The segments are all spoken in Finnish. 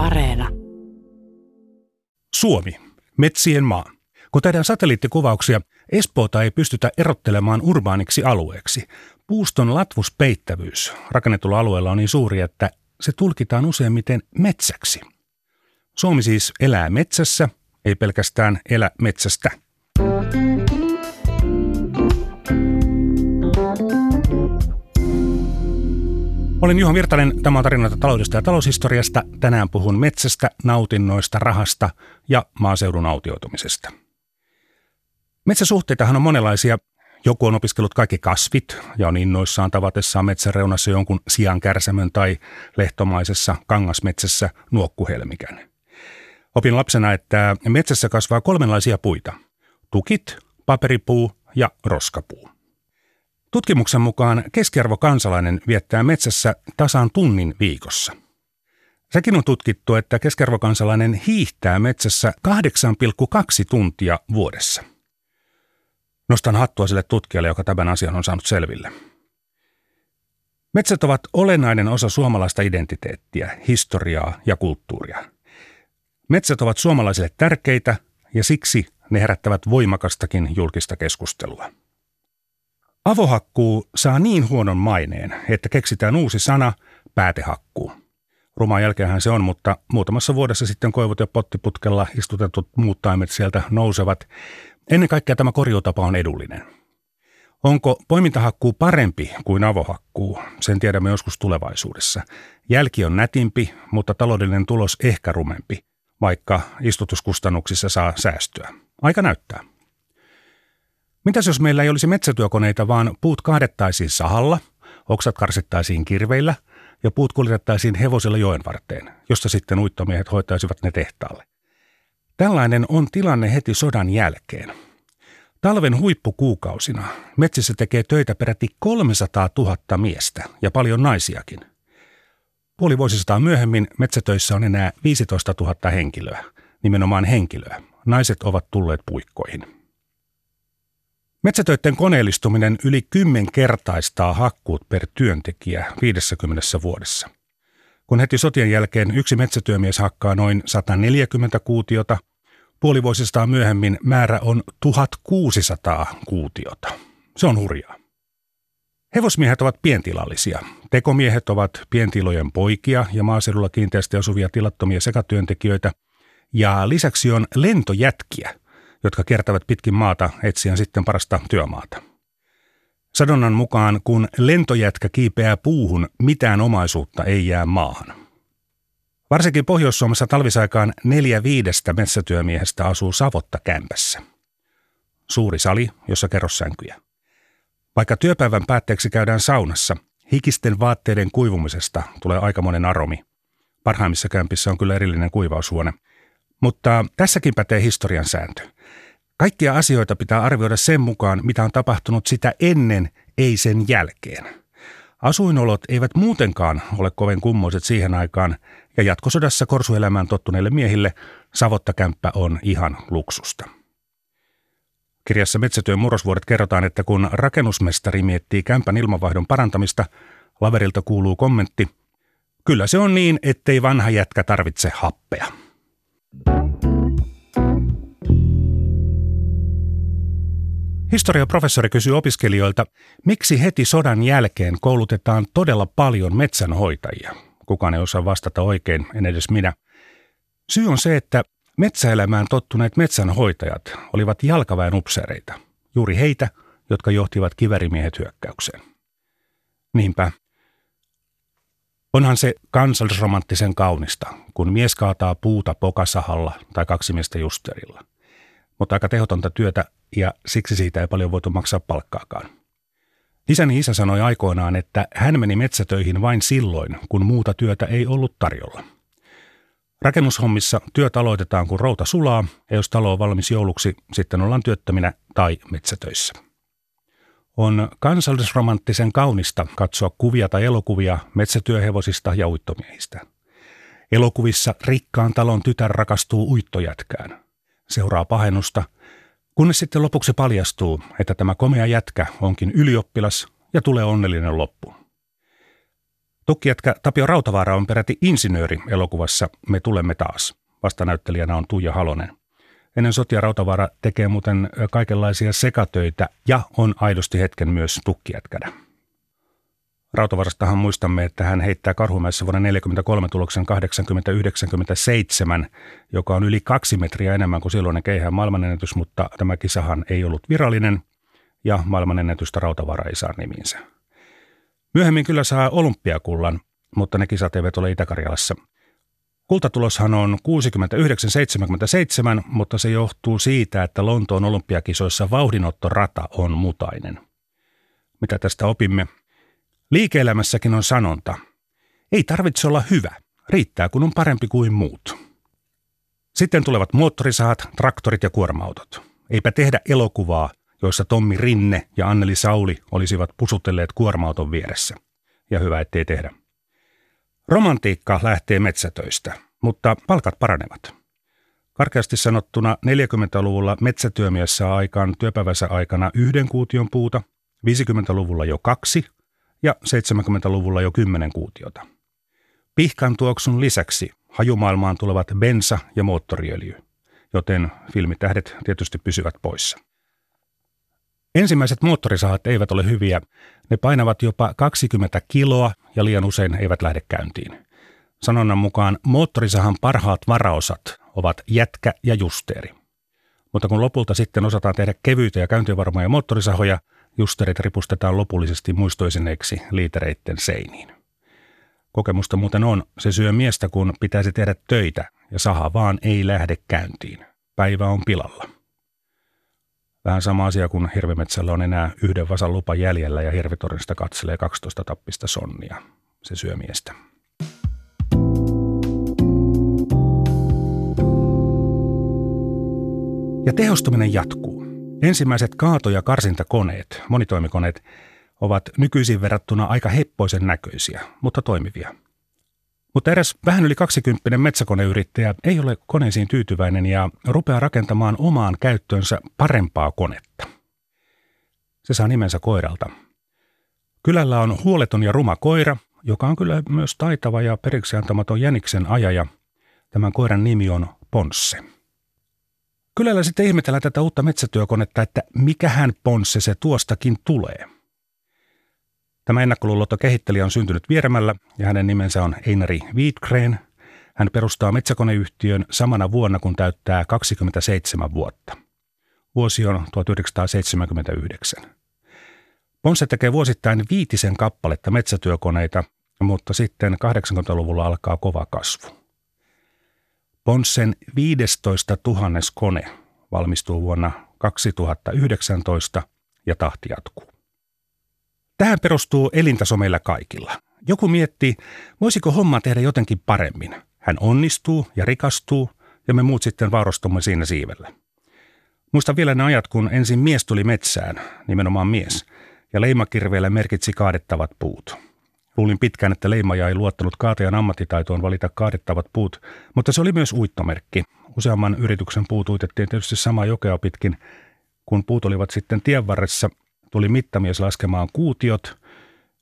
Areena. Suomi, metsien maa. Kun tehdään satelliittikuvauksia, Espoota ei pystytä erottelemaan urbaaniksi alueeksi. Puuston latvuspeittävyys rakennetulla alueella on niin suuri, että se tulkitaan useimmiten metsäksi. Suomi siis elää metsässä, ei pelkästään elä metsästä. Olen Juha Virtanen, tämä on tarinoita taloudesta ja taloushistoriasta. Tänään puhun metsästä, nautinnoista, rahasta ja maaseudun autioitumisesta. Metsäsuhteitahan on monenlaisia. Joku on opiskellut kaikki kasvit ja on innoissaan tavatessaan metsäreunassa jonkun sian kärsämön tai lehtomaisessa kangasmetsässä nuokkuhelmikän. Opin lapsena, että metsässä kasvaa kolmenlaisia puita. Tukit, paperipuu ja roskapuu. Tutkimuksen mukaan keskiarvokansalainen viettää metsässä tasan tunnin viikossa. Sekin on tutkittu, että keskiarvokansalainen hiihtää metsässä 8,2 tuntia vuodessa. Nostan hattua sille tutkijalle, joka tämän asian on saanut selville. Metsät ovat olennainen osa suomalaista identiteettiä, historiaa ja kulttuuria. Metsät ovat suomalaisille tärkeitä ja siksi ne herättävät voimakastakin julkista keskustelua. Avohakkuu saa niin huonon maineen, että keksitään uusi sana, päätehakkuu. Rumaan jälkeenhän se on, mutta muutamassa vuodessa sitten koivut ja pottiputkella istutetut muut taimet sieltä nousevat. Ennen kaikkea tämä korjuutapa on edullinen. Onko poimintahakkuu parempi kuin avohakkuu? Sen tiedämme joskus tulevaisuudessa. Jälki on nätimpi, mutta taloudellinen tulos ehkä rumempi, vaikka istutuskustannuksissa saa säästöä. Aika näyttää. Mitäs jos meillä ei olisi metsätyökoneita, vaan puut kaadettaisiin sahalla, oksat karsittaisiin kirveillä ja puut kuljetettaisiin hevosella joen varteen, josta sitten uittomiehet hoitaisivat ne tehtaalle. Tällainen on tilanne heti sodan jälkeen. Talven huippukuukausina metsissä tekee töitä peräti 300 000 miestä ja paljon naisiakin. Puoli vuosisataa myöhemmin metsätöissä on enää 15 000 henkilöä, nimenomaan henkilöä. Naiset ovat tulleet puikkoihin. Metsätöiden koneellistuminen yli kymmenkertaistaa hakkuut per työntekijä 50 vuodessa. Kun heti sotien jälkeen yksi metsätyömies hakkaa noin 140 kuutiota, puolivuosistaan myöhemmin määrä on 1600 kuutiota. Se on hurjaa. Hevosmiehet ovat pientilallisia. Tekomiehet ovat pientilojen poikia ja maaseudulla kiinteästi asuvia tilattomia sekatyöntekijöitä. Ja lisäksi on lentojätkiä, jotka kiertävät pitkin maata etsien sitten parasta työmaata. Sadonnan mukaan, kun lentojätkä kiipeää puuhun, mitään omaisuutta ei jää maahan. Varsinkin Pohjois-Suomessa talvisaikaan neljä viidestä metsätyömiehestä asuu savotta kämpässä. Suuri sali, jossa kerrossänkyjä. Vaikka työpäivän päätteeksi käydään saunassa, hikisten vaatteiden kuivumisesta tulee aikamoinen aromi. Parhaimmissa kämpissä on kyllä erillinen kuivaushuone. Mutta tässäkin pätee historian sääntö – Kaikkia asioita pitää arvioida sen mukaan, mitä on tapahtunut sitä ennen, ei sen jälkeen. Asuinolot eivät muutenkaan ole kovin kummoiset siihen aikaan, ja jatkosodassa korsuelämään tottuneille miehille savottakämppä on ihan luksusta. Kirjassa Metsätyön murrosvuodet kerrotaan, että kun rakennusmestari miettii kämpän ilmanvaihdon parantamista, laverilta kuuluu kommentti, kyllä se on niin, ettei vanha jätkä tarvitse happea. Historiaprofessori kysyy opiskelijoilta, miksi heti sodan jälkeen koulutetaan todella paljon metsänhoitajia. Kukaan ei osaa vastata oikein, en edes minä. Syy on se, että metsäelämään tottuneet metsänhoitajat olivat jalkaväen upseereita. Juuri heitä, jotka johtivat kivärimiehet hyökkäykseen. Niinpä. Onhan se kansallisromanttisen kaunista, kun mies kaataa puuta pokasahalla tai kaksimiestä justerilla. Mutta aika tehotonta työtä ja siksi siitä ei paljon voitu maksaa palkkaakaan. Isäni isä sanoi aikoinaan, että hän meni metsätöihin vain silloin, kun muuta työtä ei ollut tarjolla. Rakennushommissa työt aloitetaan, kun routa sulaa, ja jos talo on valmis jouluksi, sitten ollaan työttöminä tai metsätöissä. On kansallisromanttisen kaunista katsoa kuvia tai elokuvia metsätyöhevosista ja uittomiehistä. Elokuvissa rikkaan talon tytär rakastuu uittojätkään. Seuraa pahennusta – Kunnes sitten lopuksi paljastuu, että tämä komea jätkä onkin ylioppilas ja tulee onnellinen loppu. Tukkijätkä Tapio Rautavaara on peräti insinööri elokuvassa Me tulemme taas. Vastanäyttelijänä on Tuija Halonen. Ennen sotia Rautavaara tekee muuten kaikenlaisia sekatöitä ja on aidosti hetken myös tukkijätkänä. Rautavarastahan muistamme, että hän heittää Karhumäessä vuonna 1943 tuloksen 80-97, joka on yli kaksi metriä enemmän kuin silloinen keihään maailmanennätys, mutta tämä kisahan ei ollut virallinen ja maailmanennätystä Rautavara ei saa nimiinsä. Myöhemmin kyllä saa olympiakullan, mutta ne kisat eivät ole Itä-Karjalassa. Kultatuloshan on 69-77, mutta se johtuu siitä, että Lontoon olympiakisoissa vauhdinottorata on mutainen. Mitä tästä opimme? Liike-elämässäkin on sanonta. Ei tarvitse olla hyvä, riittää kun on parempi kuin muut. Sitten tulevat moottorisahat, traktorit ja kuorma-autot. Eipä tehdä elokuvaa, joissa Tommi Rinne ja Anneli Sauli olisivat pusutelleet kuorma-auton vieressä. Ja hyvä, ettei tehdä. Romantiikka lähtee metsätöistä, mutta palkat paranevat. Karkeasti sanottuna 40-luvulla metsätyömies saa aikaan työpäivänsä aikana yhden kuution puuta, 50-luvulla jo kaksi ja 70-luvulla jo kymmenen kuutiota. Pihkan tuoksun lisäksi hajumaailmaan tulevat bensa ja moottoriöljy, joten filmitähdet tietysti pysyvät poissa. Ensimmäiset moottorisahat eivät ole hyviä. Ne painavat jopa 20 kiloa ja liian usein eivät lähde käyntiin. Sanonnan mukaan moottorisahan parhaat varaosat ovat jätkä ja justeeri. Mutta kun lopulta sitten osataan tehdä kevyitä ja käyntivarmoja moottorisahoja, justerit ripustetaan lopullisesti muistoisineiksi liitereitten seiniin. Kokemusta muuten on, se syö miestä kun pitäisi tehdä töitä ja saha vaan ei lähde käyntiin. Päivä on pilalla. Vähän sama asia kuin hirvimetsällä on enää yhden vasan lupa jäljellä ja hirvitornista katselee 12 tappista sonnia. Se syö miestä. Ja tehostuminen jatkuu. Ensimmäiset kaato- ja karsintakoneet, monitoimikoneet, ovat nykyisin verrattuna aika heppoisen näköisiä, mutta toimivia. Mutta eräs vähän yli 20 metsäkoneyrittäjä ei ole koneisiin tyytyväinen ja rupeaa rakentamaan omaan käyttöönsä parempaa konetta. Se saa nimensä koiralta. Kylällä on huoleton ja ruma koira, joka on kyllä myös taitava ja periksi antamaton jäniksen ajaja. Tämän koiran nimi on Ponsse. Kylällä sitten ihmetellään tätä uutta metsätyökonetta, että mikähän Ponsse se tuostakin tulee – Tämä ennakkoluuloton kehittelijä on syntynyt Vieremällä ja hänen nimensä on Einari Wiedgren. Hän perustaa metsäkoneyhtiön samana vuonna, kun täyttää 27 vuotta. Vuosi on 1979. Ponsse tekee vuosittain viitisen kappaletta metsätyökoneita, mutta sitten 80-luvulla alkaa kova kasvu. Ponssen 15 000 kone valmistuu vuonna 2019 ja tahti jatkuu. Tähän perustuu elintaso meillä kaikilla. Joku miettii, voisiko homma tehdä jotenkin paremmin. Hän onnistuu ja rikastuu ja me muut sitten vaurastumme siinä siivellä. Muista vielä ne ajat, kun ensin mies tuli metsään, nimenomaan mies, ja leimakirveellä merkitsi kaadettavat puut. Luulin pitkään, että leimaja ei luottanut kaatajan ammattitaitoon valita kaadettavat puut, mutta se oli myös uittomerkki. Useamman yrityksen puut uitettiin tietysti samaa jokea pitkin. Kun puut olivat sitten tien varressa, tuli mittamies laskemaan kuutiot.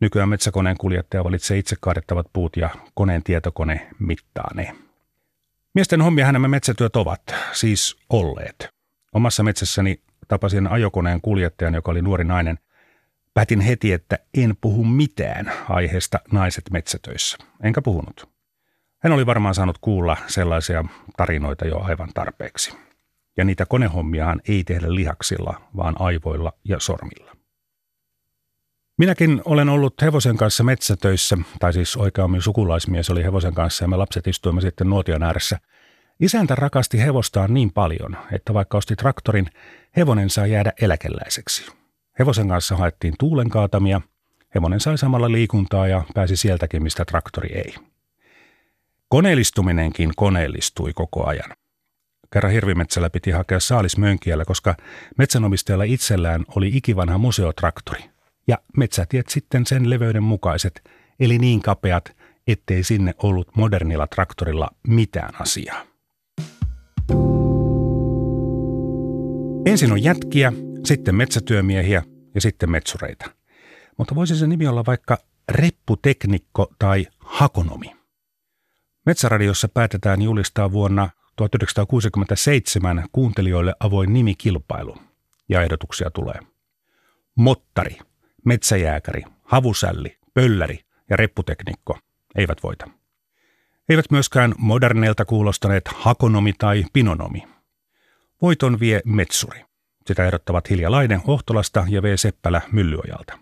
Nykyään metsäkoneen kuljettaja valitsee itse kaadettavat puut ja koneen tietokone mittaa ne. Miesten hommia nämä metsätyöt ovat, siis olleet. Omassa metsässäni tapasin ajokoneen kuljettajan, joka oli nuori nainen. Päätin heti, että en puhu mitään aiheesta naiset metsätöissä. Enkä puhunut. Hän oli varmaan saanut kuulla sellaisia tarinoita jo aivan tarpeeksi. Ja niitä konehommiahan ei tehdä lihaksilla, vaan aivoilla ja sormilla. Minäkin olen ollut hevosen kanssa metsätöissä, tai siis oikeammin sukulaismies oli hevosen kanssa ja me lapset istuimme sitten nuotion ääressä. Isäntä rakasti hevostaan niin paljon, että vaikka osti traktorin, hevonen saa jäädä eläkeläiseksi. Hevosen kanssa haettiin tuulen kaatamia, hevonen sai samalla liikuntaa ja pääsi sieltäkin, mistä traktori ei. Koneellistuminenkin koneellistui koko ajan. Kerran hirvimetsällä piti hakea saalismönkiällä, koska metsänomistajalla itsellään oli ikivanha museotraktori. Ja metsätiet sitten sen leveyden mukaiset, eli niin kapeat, ettei sinne ollut modernilla traktorilla mitään asiaa. Ensin on jätkiä, sitten metsätyömiehiä ja sitten metsureita. Mutta voisi se nimi olla vaikka repputeknikko tai hakonomi. Metsäradiossa päätetään julistaa vuonna 1967 kuuntelijoille avoin nimikilpailu ja ehdotuksia tulee. Mottari, metsäjääkäri, havusälli, pölläri ja repputeknikko eivät voita. Eivät myöskään moderneilta kuulostaneet hakonomi tai pinonomi. Voiton vie metsuri. Sitä ehdottavat Hilja Laine Ohtolasta ja V. Seppälä Myllyojalta.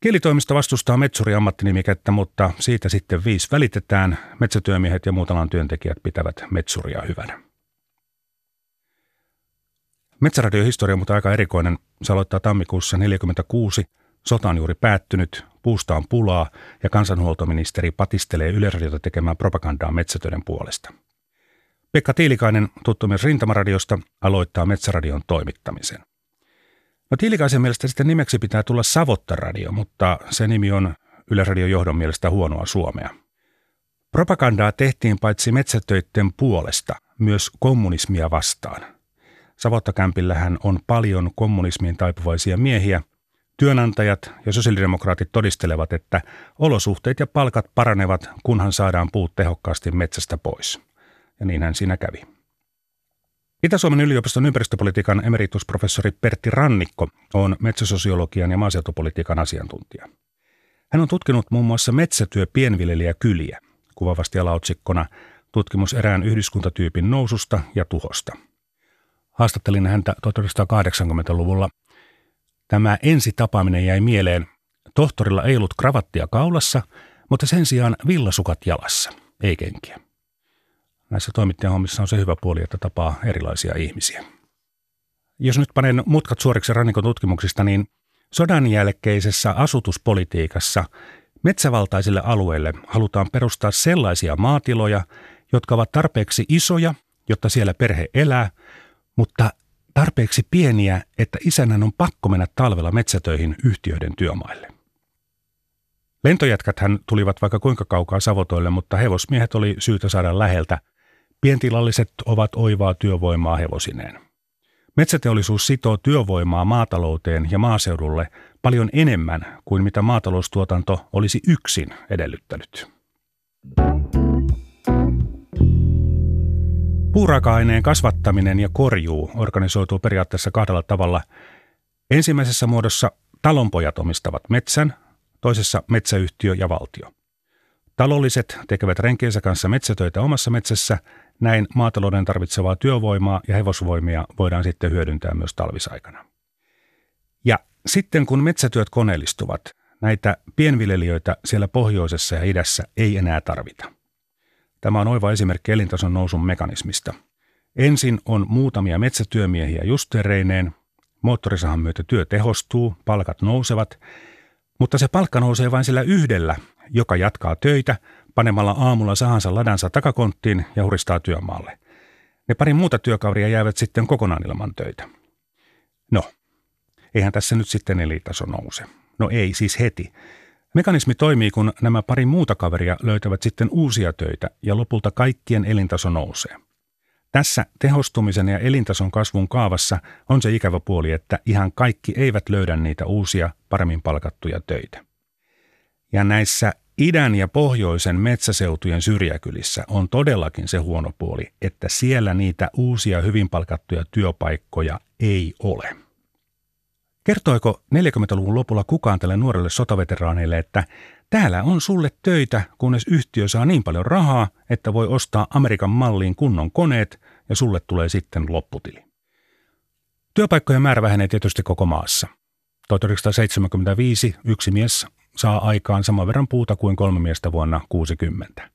Kielitoimisto vastustaa metsuri ammattinimikettä, mutta siitä sitten viisi välitetään. Metsätyömiehet ja muut alan työntekijät pitävät metsuria hyvänä. Metsäradion on mutta aika erikoinen. Se aloittaa tammikuussa 1946. Sota on juuri päättynyt, puusta on pulaa ja kansanhuoltoministeri patistelee Yleisradiota tekemään propagandaa metsätöiden puolesta. Pekka Tiilikainen, tuttu myös Rintamaradiosta, aloittaa Metsäradion toimittamisen. No Tiilikaisen mielestä sitten nimeksi pitää tulla Savottaradio, mutta se nimi on Yleisradion johdon mielestä huonoa suomea. Propagandaa tehtiin paitsi metsätöitten puolesta, myös kommunismia vastaan. Savottakämpillähän on paljon kommunismiin taipuvaisia miehiä. Työnantajat ja sosiaalidemokraatit todistelevat, että olosuhteet ja palkat paranevat, kunhan saadaan puut tehokkaasti metsästä pois. Ja niinhän siinä kävi. Itä-Suomen yliopiston ympäristöpolitiikan emeritusprofessori Pertti Rannikko on metsäsosiologian ja maaseutupolitiikan asiantuntija. Hän on tutkinut muun muassa metsätyö kyliä, kuvavasti alaotsikkona tutkimus erään yhdyskuntatyypin noususta ja tuhosta. Haastattelin häntä 1980-luvulla. Tämä ensitapaaminen jäi mieleen. Tohtorilla ei ollut kravattia kaulassa, mutta sen sijaan villasukat jalassa, ei kenkiä. Näissä toimittajan hommissa on se hyvä puoli, että tapaa erilaisia ihmisiä. Jos nyt panen mutkat suoriksi rannikon tutkimuksista, niin sodan jälkeisessä asutuspolitiikassa metsävaltaisille alueille halutaan perustaa sellaisia maatiloja, jotka ovat tarpeeksi isoja, jotta siellä perhe elää, mutta tarpeeksi pieniä, että isännän on pakko mennä talvella metsätöihin yhtiöiden työmaille. Lentojätkäthän tulivat vaikka kuinka kaukaa Savotoille, mutta hevosmiehet oli syytä saada läheltä – Pientilalliset ovat oivaa työvoimaa hevosineen. Metsäteollisuus sitoo työvoimaa maatalouteen ja maaseudulle paljon enemmän kuin mitä maataloustuotanto olisi yksin edellyttänyt. Puuraaka-aineen kasvattaminen ja korjuu organisoituu periaatteessa kahdella tavalla. Ensimmäisessä muodossa talonpojat omistavat metsän, toisessa metsäyhtiö ja valtio. Talolliset tekevät renkiensä kanssa metsätöitä omassa metsässä näin maatalouden tarvitsevaa työvoimaa ja hevosvoimia voidaan sitten hyödyntää myös talvisaikana. Ja sitten kun metsätyöt koneellistuvat, näitä pienviljelijöitä siellä pohjoisessa ja idässä ei enää tarvita. Tämä on oiva esimerkki elintason nousun mekanismista. Ensin on muutamia metsätyömiehiä justereineen, moottorisahan myötä työ tehostuu, palkat nousevat, mutta se palkka nousee vain sillä yhdellä, joka jatkaa töitä panemalla aamulla sahansa ladansa takakonttiin ja huristaa työmaalle. Ne pari muuta työkaveria jäävät sitten kokonaan ilman töitä. No, eihän tässä nyt sitten elintaso nouse. No ei, siis heti. Mekanismi toimii, kun nämä pari muuta kaveria löytävät sitten uusia töitä ja lopulta kaikkien elintaso nousee. Tässä tehostumisen ja elintason kasvun kaavassa on se ikävä puoli, että ihan kaikki eivät löydä niitä uusia, paremmin palkattuja töitä. Ja näissä idän ja pohjoisen metsäseutujen syrjäkylissä on todellakin se huono puoli, että siellä niitä uusia hyvin palkattuja työpaikkoja ei ole. Kertoiko 40-luvun lopulla kukaan tälle nuorelle sotaveteraaneille, että täällä on sulle töitä, kunnes yhtiö saa niin paljon rahaa, että voi ostaa Amerikan malliin kunnon koneet ja sulle tulee sitten lopputili. Työpaikkojen määrä vähenee tietysti koko maassa. 1975 yksi mies saa aikaan saman verran puuta kuin kolme miestä vuonna 60.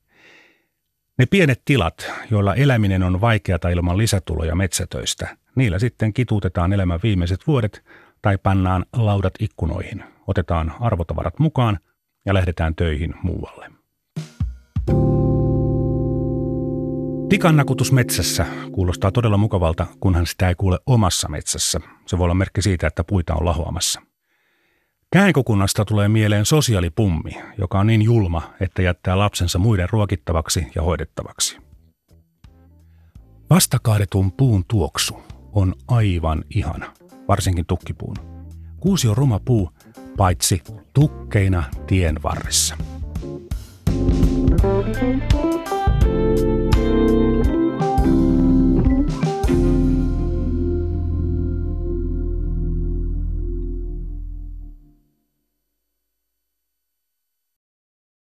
Ne pienet tilat, joilla eläminen on vaikeata ilman lisätuloja metsätöistä, niillä sitten kituutetaan elämän viimeiset vuodet tai pannaan laudat ikkunoihin, otetaan arvotavarat mukaan ja lähdetään töihin muualle. Tikannakutus metsässä kuulostaa todella mukavalta, kunhan sitä ei kuule omassa metsässä. Se voi olla merkki siitä, että puita on lahoamassa. Käänkokunnasta tulee mieleen sosiaalipummi, joka on niin julma, että jättää lapsensa muiden ruokittavaksi ja hoidettavaksi. Vastakaadetun puun tuoksu on aivan ihana, varsinkin tukkipuun. Kuusi on ruma puu, paitsi tukkeina tien varressa.